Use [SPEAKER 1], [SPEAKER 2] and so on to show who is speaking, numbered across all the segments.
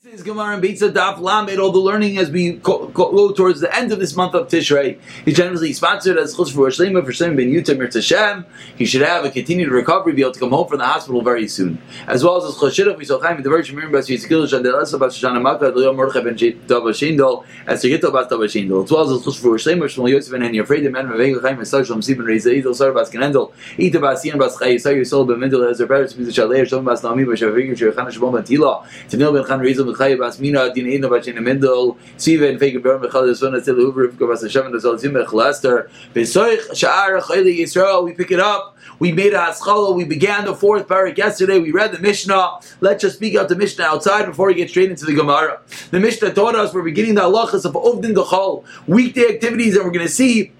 [SPEAKER 1] This is Gemara and Beitza Daf Lamed. All the learning as we go, go, towards the end of this month of Tishrei. He's generously sponsored as Chus for Shlema for Shem Ben Yutam Hashem. He should have a continued recovery, be able to come home from the hospital very soon. As well as as Choshidach, we saw Chaim the Virgin Miriam Bas Yitzchil Shandelasa Bas Shoshana Makka Leo Mordechai Ben Dava Shindol as Tegito Bas Dava Shindol. As well as as Chus for Shlema Shmuel Yosef Ben Hani Afraid the Man Mevega Chaim Esar Shalom Sibin Reza Idol Sar Bas Kenendel Ita Bas Yin Bas Chay Yisar Yisol Ben Mendel Ezer Beretz Mizu Shalei Shalom Bas Naomi Bas Shavig Shechan Shabon Ben Tila Tanil Ben Chan Reza Ben Chay Bas Mina Din Ina Bachin Mendel, Siva Fake Ber Michal Son Tzil Hoover Rivka Bas Hashem and Zol Zimech Lester, Besoich Sha'ar Chayli Yisrael. We pick it up. We made a haskala. We began the fourth parak yesterday. We read the Mishnah. Let's just speak out the Mishnah outside before we get straight into the Gemara. The Mishnah taught us we're beginning the halachas of Ovdin Gachal, weekday activities, and we're going to see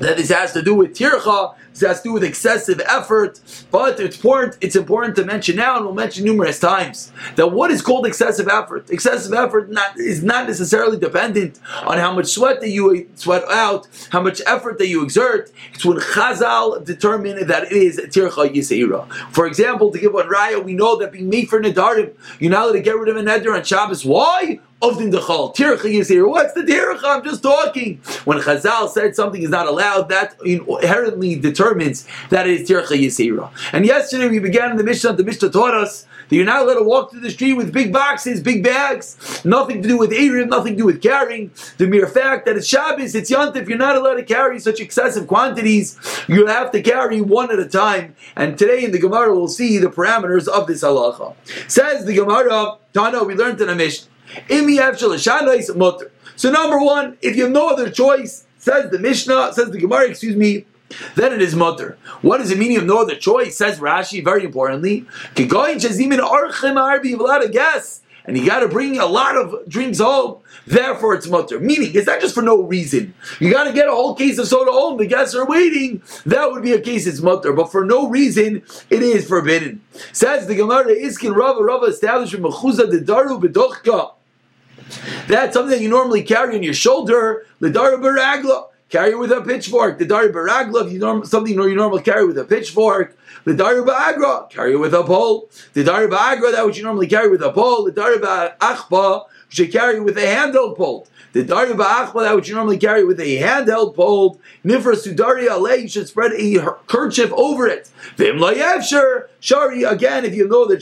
[SPEAKER 1] that this has to do with tircha, this has to do with excessive effort, but it's important, it's important to mention now, and we'll mention numerous times, that what is called excessive effort? Excessive effort not, is not necessarily dependent on how much sweat that you sweat out, how much effort that you exert. It's when Chazal determine that it is tircha yiseira. For example, to give one raya, we know that being made for nadarim, you're not allowed to get rid of a neder on Shabbos. Why? Of the dechal. Tircha is here. What's the tircha? I'm just talking. When Chazal said something is not allowed, that inherently determines that it is tircha yisera. And yesterday we began in the Mishnah. The Mishnah taught us that you're not allowed to walk through the street with big boxes, big bags. Nothing to do with Erim, nothing to do with carrying. The mere fact that it's Shabbos, it's Yantif, you're not allowed to carry such excessive quantities. You'll have to carry one at a time. And today in the Gemara we'll see the parameters of this halacha. Says the Gemara, Tana, we learned in a Mishnah. So number one, if you have no other choice, says the Mishnah, says the Gemara, excuse me, then it is mutter. What is the meaning of no other choice? Says Rashi, very importantly, guess, and you got to bring a lot of drinks home. Therefore, it's mutter. Meaning, it's not just for no reason. You got to get a whole case of soda home. The guests are waiting. That would be a case it's mutter. But for no reason, it is forbidden. Says the Gemara, Iskin Rava Rava established Mechuza de Daru Bedochka. That's something that you normally carry on your shoulder. Lidara baragla. Carry it with a pitchfork. The dari baragla, you norm, something you normally carry with a pitchfork. The dari ba'agra, carry it with a pole. The dari ba'agra, that which you normally carry with a pole. The dari ba'achba, you should carry with a handheld pole. The dari ba'achba, that which you normally carry with a handheld pole. Nifra sudari alei, you should spread a kerchief over it. Vim layevsher, shari, again, if you know the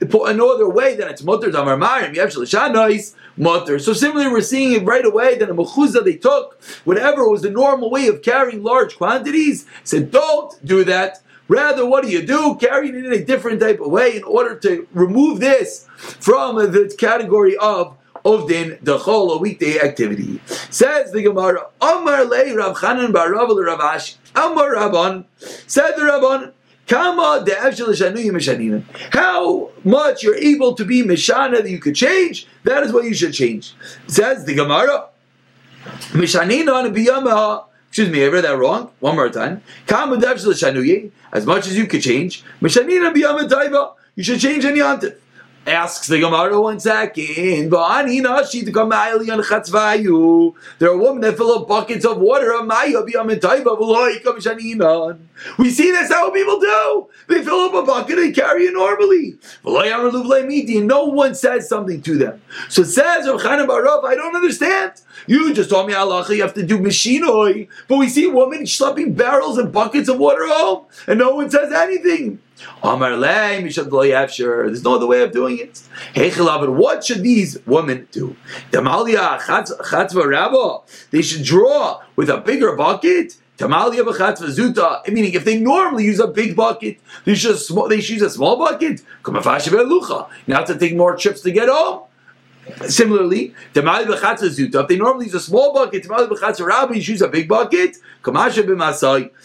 [SPEAKER 1] chance, another way that it's mutter damar marim yevshel mutter. So similarly, we're seeing it right away that a mechuza they took whatever was the normal way of carrying large quantities. Said don't do that. Rather, what do you do? Carry it in a different type of way in order to remove this from the category of Ovdin the whole weekday activity. Says the Gemara, Amar le Rav Chanan bar Rav. Amar Rabban said the Rabban. How much you're able to be Mishana that you could change, that is what you should change. Says the Gemara. Excuse me, I read that wrong. One more time. As much as you could change. You should change any yantif. Asks the Gemara one second. There are women that fill up buckets of water. We see this how people do. They fill up a bucket and carry it normally. No one says something to them. So says I don't understand. You just told me Allah, you have to do machinoi, but we see women schlepping barrels and buckets of water home, and no one says anything. There's no other way of doing it. What should these women do? They should draw with a bigger bucket. Meaning, if they normally use a big bucket, they should, they should use a small bucket. Now to take more trips to get home. Similarly, if they normally use a small bucket, you use a big bucket.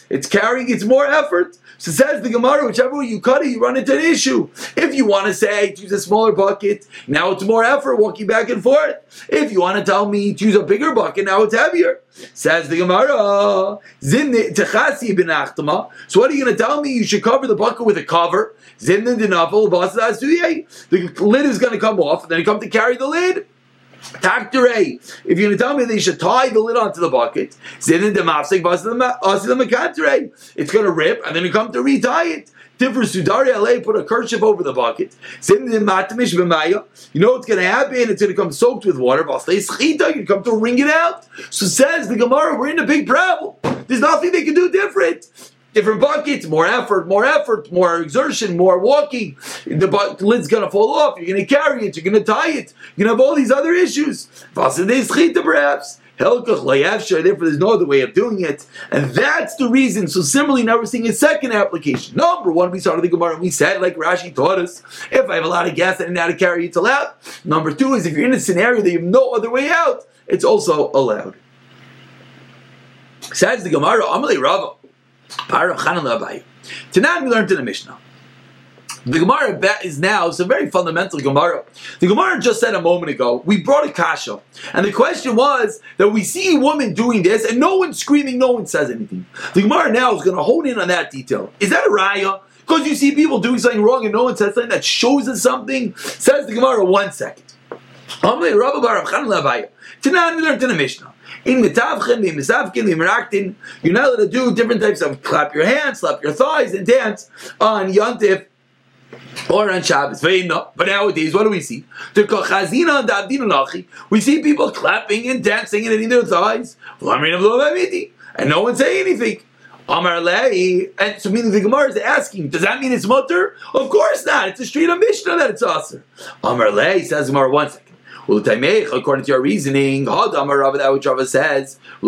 [SPEAKER 1] It's carrying, it's more effort. So says the Gemara, whichever way you cut it, you run into an issue. If you want to say use a smaller bucket, now it's more effort walking back and forth. If you want to tell me use a bigger bucket, now it's heavier. Says the Gemara. So what are you going to tell me? You should cover the bucket with a cover. The lid is going to come off, and then you come to carry the lid. Taktere. If you're going to tell me they should tie the lid onto the bucket, it's going to rip, and then you come to retie it. Tifr Sudari Ale, put a kerchief over the bucket. You know what's going to happen? It's going to come soaked with water. You come to wring it out. So says the Gemara, we're in a big problem. There's nothing they can do different different buckets, more effort, more effort, more exertion, more walking. The bu- lid's gonna fall off. You're gonna carry it. You're gonna tie it. You're gonna have all these other issues. Perhaps. Therefore, there's no other way of doing it, and that's the reason. So, similarly, now we're seeing a second application. Number one, we started the Gemara and we said, like Rashi taught us, if I have a lot of gas and I know how to carry it, allowed. Number two is if you're in a scenario that you have no other way out, it's also allowed. Says the Gemara, Amalei Rava. Tanan we learned in the Mishnah. The Gemara is now, it's a very fundamental Gemara. The Gemara just said a moment ago, we brought a kasha. And the question was that we see a woman doing this and no one's screaming, no one says anything. The Gemara now is going to hone in on that detail. Is that a raya? Because you see people doing something wrong and no one says something that shows us something? Says the Gemara, one second. Tanan we learned in the Mishnah. In misavkin, you're not allowed to do different types of clap your hands, slap your thighs, and dance on Yontif or on Shabbos. But nowadays, what do we see? We see people clapping and dancing and hitting their thighs. And no one say anything. Amar and so meaning the Gemara is asking, does that mean it's mutter? Of course not. It's a street of Mishnah that it's aser. Amar says Gemara one second. According to your reasoning, that which Rava says, a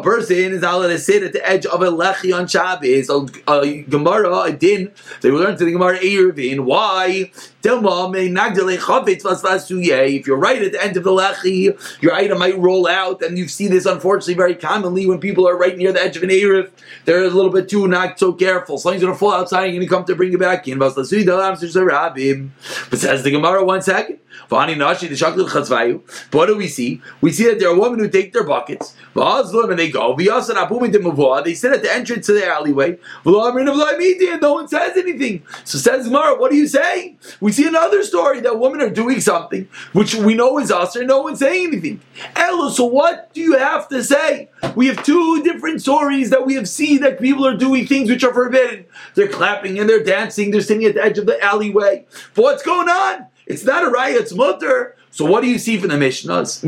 [SPEAKER 1] person is not allowed to sit at the edge of a lechi on Shabbos. A Gemara, a din, they will learn to the Gemara Eruvin. Why? If you're right at the end of the lechi, your item might roll out, and you see this unfortunately very commonly when people are right near the edge of an Erev. They're a little bit too not so careful. Something's going to fall outside and you're going to come to bring it back in. But says the Gemara one second. What do we see? We see that there are women who take their buckets, and they go. They sit at the entrance to the alleyway, and no one says anything. So says Gemara, what are you saying? We see another story that women are doing something which we know is us, and no one's saying anything. Elo, so what do you have to say? We have two different stories that we have seen that people are doing things which are forbidden. They're clapping and they're dancing, they're sitting at the edge of the alleyway. But what's going on? It's not a raya, it's mutter. So what do you see from the Mishnahs?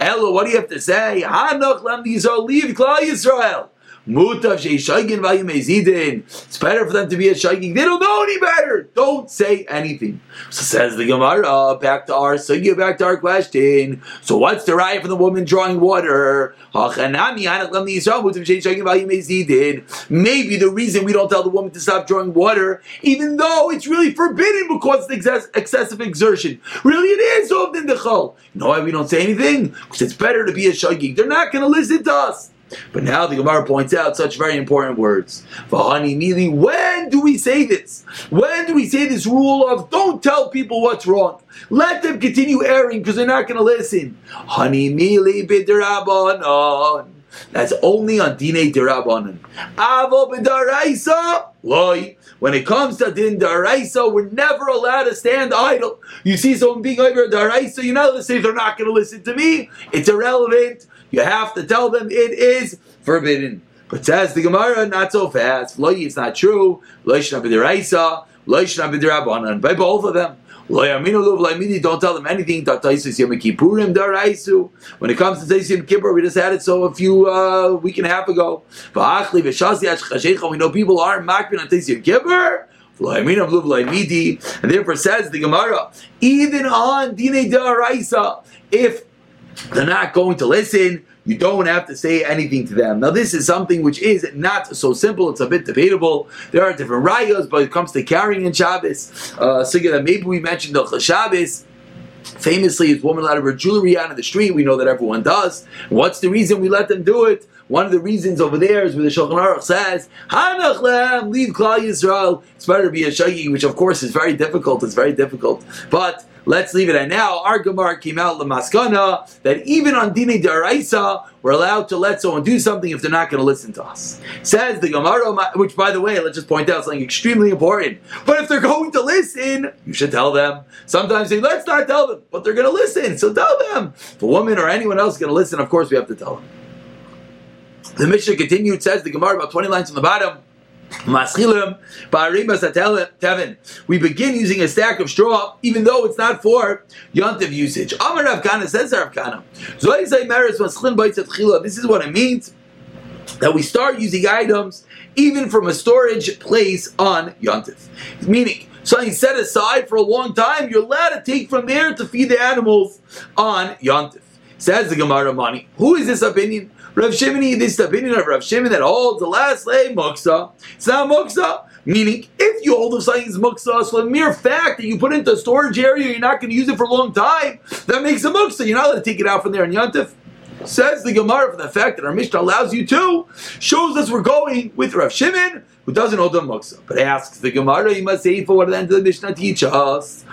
[SPEAKER 1] Elo, what do you have to say? Hanoch lam leave Klal Yisrael. Mutav sheishaygin vayimezidin. It's better for them to be a shaygin. They don't know any better. Don't say anything. So says the Gemara. Back to our sugya. Back to our question. So what's the right for the woman drawing water? Maybe the reason we don't tell the woman to stop drawing water, even though it's really forbidden because it's excessive exertion. Really, it is often the chol. You know why we don't say anything? Because it's better to be a shaygin. They're not going to listen to us. But now the Gemara points out such very important words. Vahani mili, when do we say this? When do we say this rule of don't tell people what's wrong? Let them continue erring because they're not going to listen. Hani mili bidirabanon. That's only on Dine Dirabanan. Avo b'daraisa, loy. When it comes to Din Daraisa, we're never allowed to stand idle. You see someone being over Daraisa, you're not allowed to say they're not going to listen to me. It's irrelevant. You have to tell them it is forbidden. But says the Gemara, not so fast. It's not true. By both of them. Don't tell them anything. When it comes to Taisim Kippur, we just had it so a few uh, week and a half ago. We know people are makbin on Taisim Kippur. And therefore says the Gemara, even on Dine Daraisa, if they're not going to listen, you don't have to say anything to them. Now, this is something which is not so simple. It's a bit debatable. There are different rayas, but it comes to carrying in Shabbos. Uh, so that maybe we mentioned the Shabbos. Famously, is woman allowed to wear jewelry out in the street. We know that everyone does. What's the reason we let them do it? One of the reasons over there is where the Shulchan Aruch says, "Hanach leave Klal Yisrael." It's better to be a shagi, which of course is very difficult. It's very difficult, but Let's leave it at now. Our Gemara came out Maskana that even on Dine Daraisa, we're allowed to let someone do something if they're not going to listen to us. Says the Gemara, oh which by the way, let's just point out something extremely important. But if they're going to listen, you should tell them. Sometimes say, let's not tell them, but they're going to listen, so tell them. If a woman or anyone else is going to listen, of course we have to tell them. The Mishnah continued, says the Gemara about 20 lines on the bottom. We begin using a stack of straw, even though it's not for Yontiv usage. Amar Rav Kahana says Rav Kahana. This is what it means that we start using items even from a storage place on Yontif. Meaning, something set aside for a long time, you're allowed to take from there to feed the animals on Yontif. Says the Gemara Mani. Who is this opinion? Rav Shimoni, this is the opinion of Rav Shimon that holds the last lay muksa. It's not muksa. Meaning, if you hold of something as muksa, so the mere fact that you put it into a storage area, you're not going to use it for a long time, that makes a muksa. You're not allowed to take it out from there in Yantif. Says the Gemara for the fact that our Mishnah allows you to, shows us we're going with Rav Shimon, who doesn't hold the muksa. But asks the Gemara, you must say for what the end of the Mishnah teach us.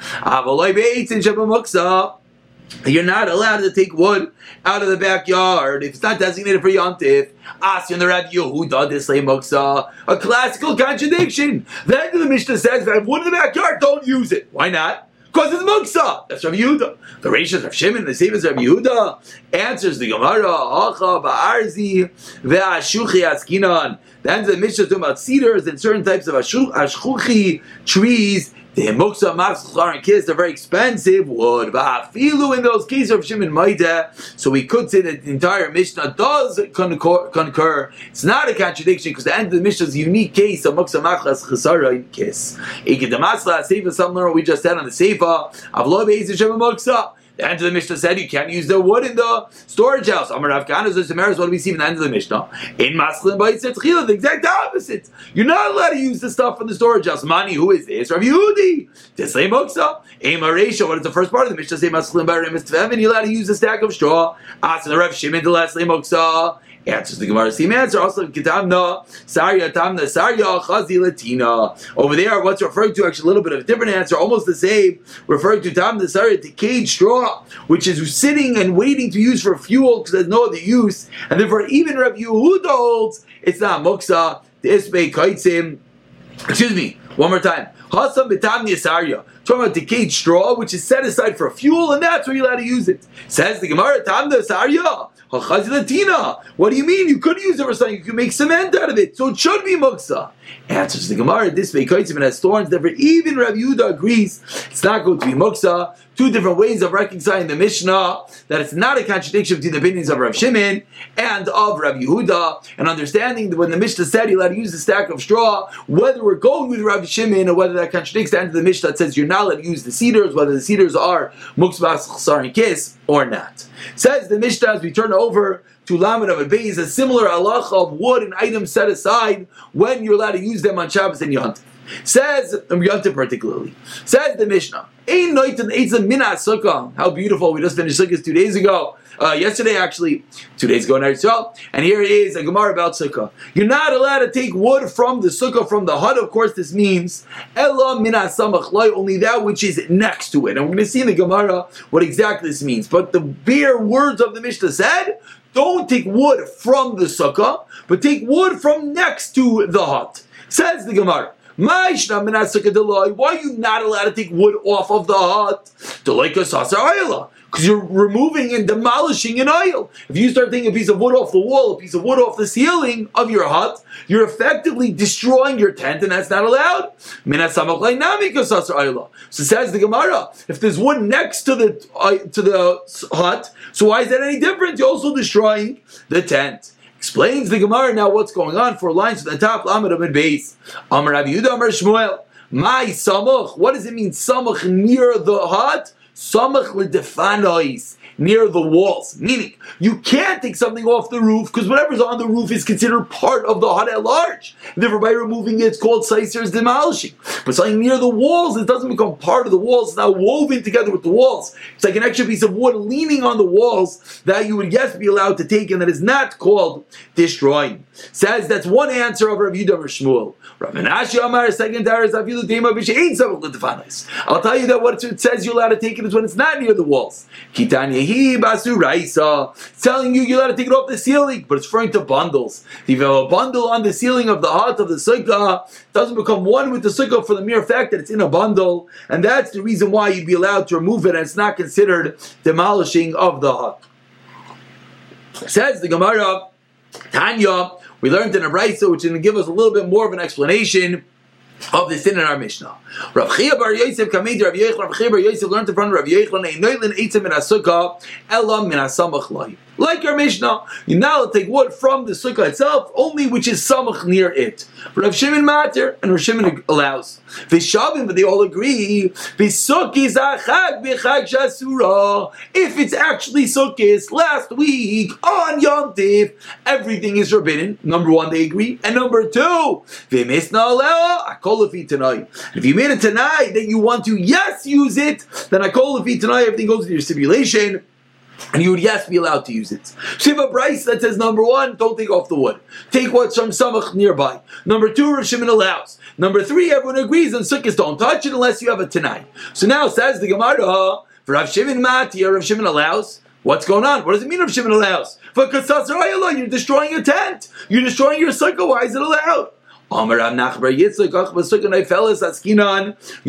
[SPEAKER 1] You're not allowed to take wood out of the backyard if it's not designated for yontif. Asyan the Rabbi Yehuda Dislay Muksa. A classical contradiction. Then the Mishnah says, have wood in the backyard, don't use it. Why not? Because it's muksa. That's Rabbi Yehuda. The Rishas of Shimon, the same as Rabbi Yehuda, answers the Gemara, Acha ba'arzi ve'ashuchi askinan. The end of the Mishnah talking about cedars and certain types of ashchuchi trees the muksa mafsachar and kiss are very expensive wood. Filu in those cases of Shimon Maida, so we could say that the entire Mishnah does concur. It's not a contradiction because the end of the Mishnah is a unique case of muksa machlas chesara in kiss. Ikidamasla seifa somewhere we just said on the seifa of lo muksa. End of the Mishnah said you can't use the wood in the storage house. Amar Rav Kahana says, What do we see in the end of the Mishnah? In Maslin Ba'itzetchila, the exact opposite. You're not allowed to use the stuff from the storage house. Mani, who is this? Rav Yehudi. Tislei Moksa. Ema Resha, what is the first part of the Mishnah? Say Maslin Ba'remis Tvevin, you're allowed to use the stack of straw. Asan Rav Shimon, the last Moksa. Answers the Gemara. Same answer. Also, Kitamna, Sarya Tamna, Sarya Chazi Latina. Over there, what's referred to actually a little bit of a different answer, almost the same, referring to Tamna Sarya, decayed straw, which is sitting and waiting to use for fuel because there's no other use. And therefore, even Rav Yehuda holds it's not Muksa, the Isbei Kaitzim. Excuse me, one more time. Hasam Bitam Yasarya. Talking about decayed straw, which is set aside for fuel, and that's where you're allowed to use it. Says the Gemara, Tam Yasarya. What do you mean? You could use it for something. You could make cement out of it. So it should be muksa. Answers the Gemara, this way, it has thorns. Therefore, even Rav Yehuda agrees it's not going to be muksa. Two different ways of reconciling the Mishnah, that it's not a contradiction between the opinions of Rav Shimon and of Rav Yehuda, and understanding that when the Mishnah said he allowed to use the stack of straw, whether we're going with Rav Shimon or whether that contradicts the end of the Mishnah that says you're not allowed to use the cedars, whether the cedars are muksbas chsar and kiss or not. Says the Mishnah as we turn over to Lamed of Beis, a similar halacha of wood and items set aside when you're allowed to use them on Shabbos and Yontif. Says um, Yontif particularly. Says the Mishnah. How beautiful! We just finished sukkahs two days ago. Uh, yesterday, actually, two days ago in Eretz and here is a Gemara about sukkah. You're not allowed to take wood from the sukkah from the hut. Of course, this means only that which is next to it. And we're going to see in the Gemara what exactly this means. But the bare words of the Mishnah said, don't take wood from the sukkah, but take wood from next to the hut. Says the Gemara. Why are you not allowed to take wood off of the hut? Because you're removing and demolishing an oil. If you start taking a piece of wood off the wall, a piece of wood off the ceiling of your hut, you're effectively destroying your tent, and that's not allowed. So says the Gemara, if there's wood next to the uh, to the hut, so why is that any different? You're also destroying the tent. Explains the Gemara now what's going on. Four lines to the top. Lamed Amid base. Amar Rabbi Yehuda Amar Shmuel. My samuch. What does it mean? Samuch near the hut. Samuch ledefanois near the walls. Meaning, you can't take something off the roof because whatever's on the roof is considered part of the hut at large. therefore, by removing it, it's called Saiser's demolishing. But something near the walls, it doesn't become part of the walls, it's now woven together with the walls. It's like an extra piece of wood leaning on the walls that you would yes be allowed to take and that is not called destroying. Says that's one answer of Rav Yudah Shmuel. Rav Menashe Amar, second tower is Avilu Dema B'Shein I'll tell you that what it says you're allowed to take it is when it's not near the walls. Kitanya it's telling you you're allowed to take it off the ceiling, but it's referring to bundles. If you have a bundle on the ceiling of the hut of the sukkah, it doesn't become one with the sukkah for the mere fact that it's in a bundle, and that's the reason why you'd be allowed to remove it, and it's not considered demolishing of the hut. Says the Gemara, Tanya, we learned in a Brisa, which is going to give us a little bit more of an explanation of the sin in our Mishnah. Rav Chia bar Yosef kameid Rav Yechon. Rav Chia bar Yosef learned in front of Rav Yechon. Ein noilin eitzim min asukah elam min asamach loy. Like our Mishnah, you now take wood from the sukkah itself, only which is samach near it. Rav Shimon matter, and Rav Shimon allows. Vishavim, but they all agree. V'sukkis achag b'chag shasura. If it's actually sukkis last week on Yom Tiv, everything is forbidden. Number one, they agree, and number two, v'misna aleo akolafi tonight. If you made it tonight that you want to yes use it, then akolafi tonight everything goes to your stipulation and you would yes be allowed to use it. Shiva Bryce that says number one, don't take off the wood. Take what's from Samach nearby. Number two, Rav Shimon allows. Number three, everyone agrees on Sukkot, don't touch it unless you have a Tanai. So now says the Gemara, for Rav Shimon Mati, Rav Shimon allows. What's going on? What does it mean Rav Shimon allows? For you're destroying your tent. You're destroying your sukkah. Why is it allowed? You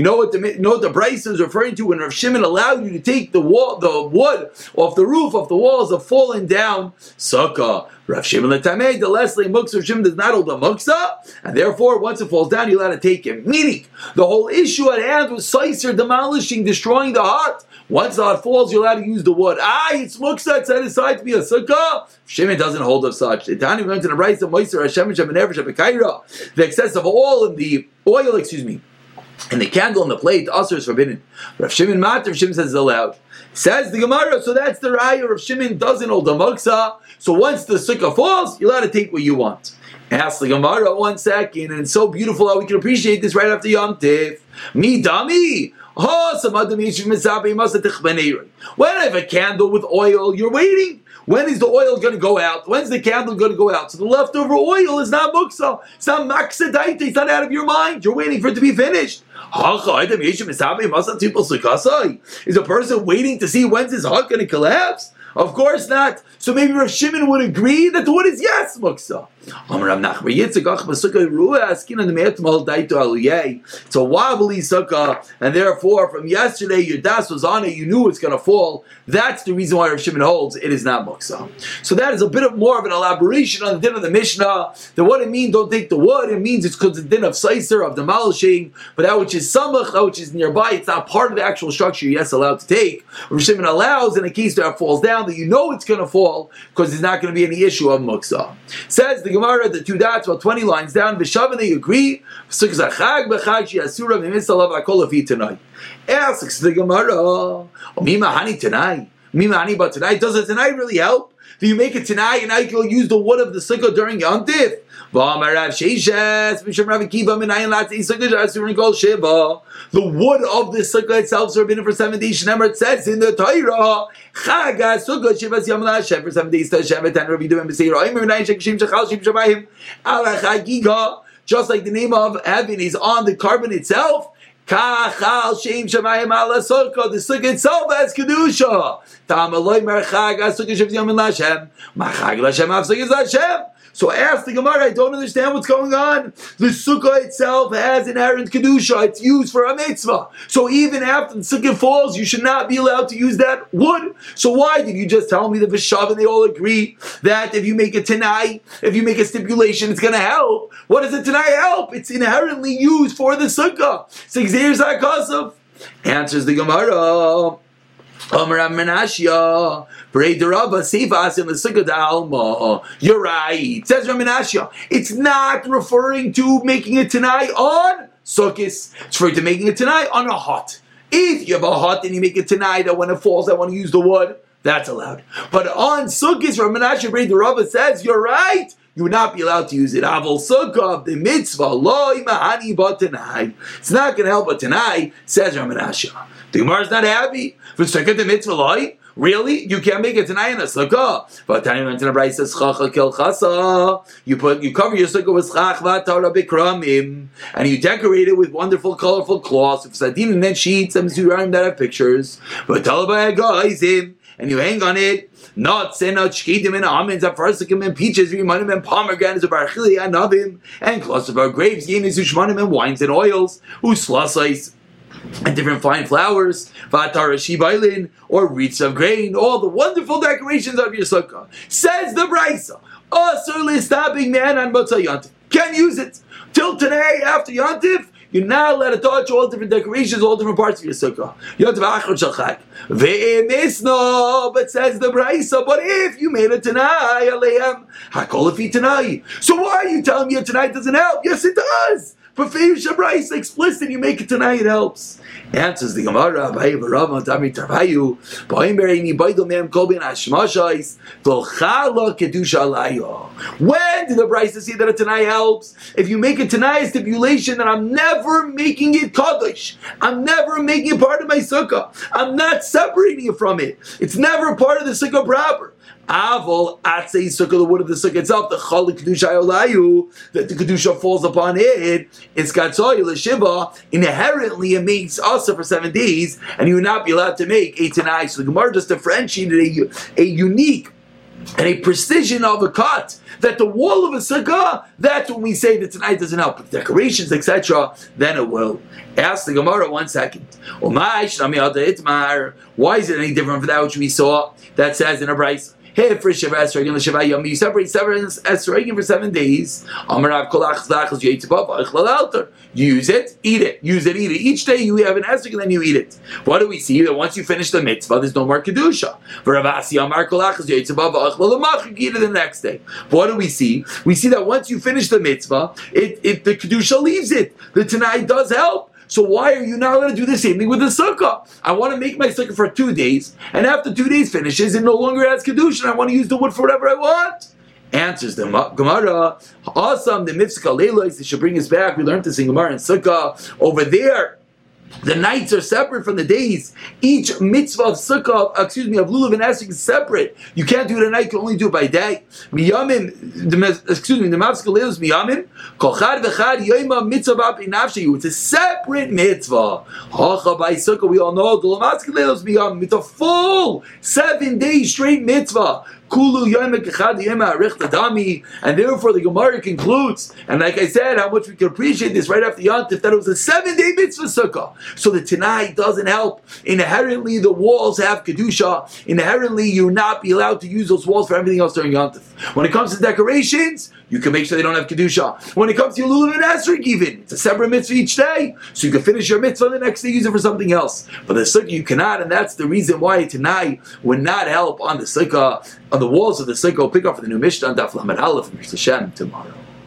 [SPEAKER 1] know what the you know what the Bryce is referring to when Rav Shimon allowed you to take the wall, the wood off the roof of the walls of falling down sukkah. Rav Shimon Letamei, the Leslie Muksa Rav Shimon does not hold the Muksa, and therefore once it falls down, you're allowed to take it. Meaning, the whole issue at hand was Sicer demolishing, destroying the hut. Once the hut falls, you're allowed to use the wood. Ah, it's Muksa, it's set aside to be a sukkah. Shimon doesn't hold of such. The Tani went to the rice of Moiser Hashem Shem The excess of oil in the oil, excuse me, and the candle on the plate, also is forbidden. Rav Shimon Matar, Shimon says it's allowed. Says the Gemara, so that's the raya. of Shimon doesn't hold the muksa. So once the sukkah falls, you're allowed to take what you want. Ask the Gemara one second, and it's so beautiful how we can appreciate this right after Yom Tiv. Me dummy. When I have a candle with oil, you're waiting. When is the oil going to go out? When's the candle going to go out? So the leftover oil is not muksa. It's not maksadaita. It's not out of your mind. You're waiting for it to be finished. Is a person waiting to see when's his heart going to collapse? Of course not. So maybe Rav Shimon would agree that the wood is yes muksa. It's a wobbly sukkah, and therefore from yesterday your das was on it, you knew it's going to fall. That's the reason why Rav Shimon holds it is not muksa. So that is a bit of more of an elaboration on the din of the Mishnah. That what it means, don't take the wood. It means it's because the din of seiser of demolishing, but that which is samach, that which is nearby, it's not part of the actual structure. Yes, allowed to take. Rav Shimon allows in a case that falls down that you know it's going to fall because there's not going to be any issue of muksa. Says the Gemara, the two dots, about 20 lines down, B'shavah they agree, Asks the Gemara, oh, Mima Hani tonight. Mima Hani but tonight. Does it tonight really help? Do you make it tonight and now you'll use the wood of the sukkah during Yom? The wood of the sukkah itself is forbidden for seven days. Shemar it says in the Torah, Chaga sukkah shivas yom Hashem for seven days to Hashem and Rabbi Duim b'seir Oim Menai Shekshim Shechal Shim Shabayim Ala. Just like the name of heaven is on the carbon itself. Kachal Shem Shemayim Ala. The sukkah itself has kedusha. Tam Eloi Merchag Sukkah Shivas Yom Hashem. Machag Lashem Av Sukkah Hashem. So ask the Gemara, I don't understand what's going on. The sukkah itself has inherent kedusha; it's used for a mitzvah. So even after the sukkah falls, you should not be allowed to use that wood. So why did you just tell me the Vishav and they all agree that if you make a tanai, if you make a stipulation, it's going to help? What does a tanai help? It's inherently used for the sukkah. Six years Answers the Gemara. You're right. Says Raminashia. It's not referring to making it tonight on Sukkis. It's referring to making it tonight on a hot. If you have a hot and you make it tonight, that when it falls, I want to use the wood. That's allowed. But on Sukkis, Raminashia Braid the Rabba says, you're right. You would not be allowed to use it. Aval sukkah the mitzvah loy mahani tonight. It's not going to help but tonight, says Ramanasha. The Gemara is not happy. For second the mitzvah loy. Really? You can't make it tonight in a sukkah. But Tanya Brisa Schacha Kel. You put you cover your sukkah with v'atara bikramim, and you decorate it with wonderful, colorful cloths, with sadin and then sheets and zuram that have pictures. But talabay guys him, and you hang on it nuts and shkidim and almonds, afarsikim and peaches, rimanim and pomegranates, barachili and navim, and of grapes, yenis, ushmanim and wines and oils, uslasais and different fine flowers, vatara shibailin, or wreaths of grain, all the wonderful decorations of your sukkah. Says the Brisa, Asr stopping man on Motzah Yantif. Can't use it. Till today, after Yantif, you're not allowed to touch all different decorations, all different parts of your sukkah. But says the Brisa, but if you made aleim, hakol Tanai. So why are you telling me Tanai doesn't help? Yes, it does. But Feish Bryce explicit, you make it tonight, it helps. Answers the Gemara, Abayi Barama, Tami Tarvayu, Baim Bereini, Baidel Mem Kolbin Ashmashais, Volchala Kedusha Layo. When did the Bryce say that a tonight helps? If you make a tonight stipulation that I'm never making it Kaddish, I'm never making it part of my sukkah, I'm not separating it from it, it's never part of the sukkah proper. Avol atzei sukkah, the wood of the sukkah itself, the chalik kedusha olayu, that the kedusha falls upon it. It's gatzoy l'shiba. Inherently, it makes also for seven days, and you would not be allowed to make eight to nine. So the Gemara just differentiated a, a unique and a precision of a cut that the wall of a sukkah, that's when we say that tonight doesn't help. With decorations, etc., then it will. Ask the Gemara one second. Why is it any different from that which we saw that says in a Bryce? Hey, for Shiva Esrogin Shiva Yom, you separate seven Esrogin for seven days. Amarav Kolach Zachas Yitzbav Use it, eat it. Use it, eat it. Each day you have an Esrog and then you eat it. What do we see? That once you finish the mitzvah, there's no more Kedusha. For Varavasi Amar Kolach Yitzbav eat it the next day. What do we see? We see that once you finish the mitzvah, it, it the Kedusha leaves it. The Tanai does help. So why are you not going to do the same thing with the sukkah? I want to make my sukkah for two days, and after two days finishes, it no longer has kedusha. I want to use the wood for whatever I want. Answers the Gemara. Awesome. The mitzvah leilos. They should bring us back. We learned this in Gemara and Sukkah over there. The nights are separate from the days. Each mitzvah of sukkah, uh, excuse me, of lulav and esrik is separate. You can't do it at night. You can only do it by day. Miyamim, the, excuse me, the mavskal is miyamim. Kochad v'chad yoyma mitzvah b'inavshayu. It's a separate mitzvah. Hacha by sukkah, we all know. The lamaskal is miyamim. It's a full seven days straight mitzvah. Kulu and therefore the Gemara concludes, and like I said, how much we can appreciate this right after Yantif, that it was a seven day mitzvah sukkah. So the Tanai doesn't help. Inherently, the walls have Kedusha. Inherently, you're not be allowed to use those walls for everything else during Yantif. When it comes to decorations, you can make sure they don't have Kedusha. When it comes to Lulav and Esrik, even, it's a separate mitzvah each day. So you can finish your mitzvah the next day, use it for something else. But the sukkah you cannot, and that's the reason why tonight would not help on the sukkah, on the walls of the sukkah. Pick up for the new Mishnah, Daf Lamed Aleph, Hashem tomorrow.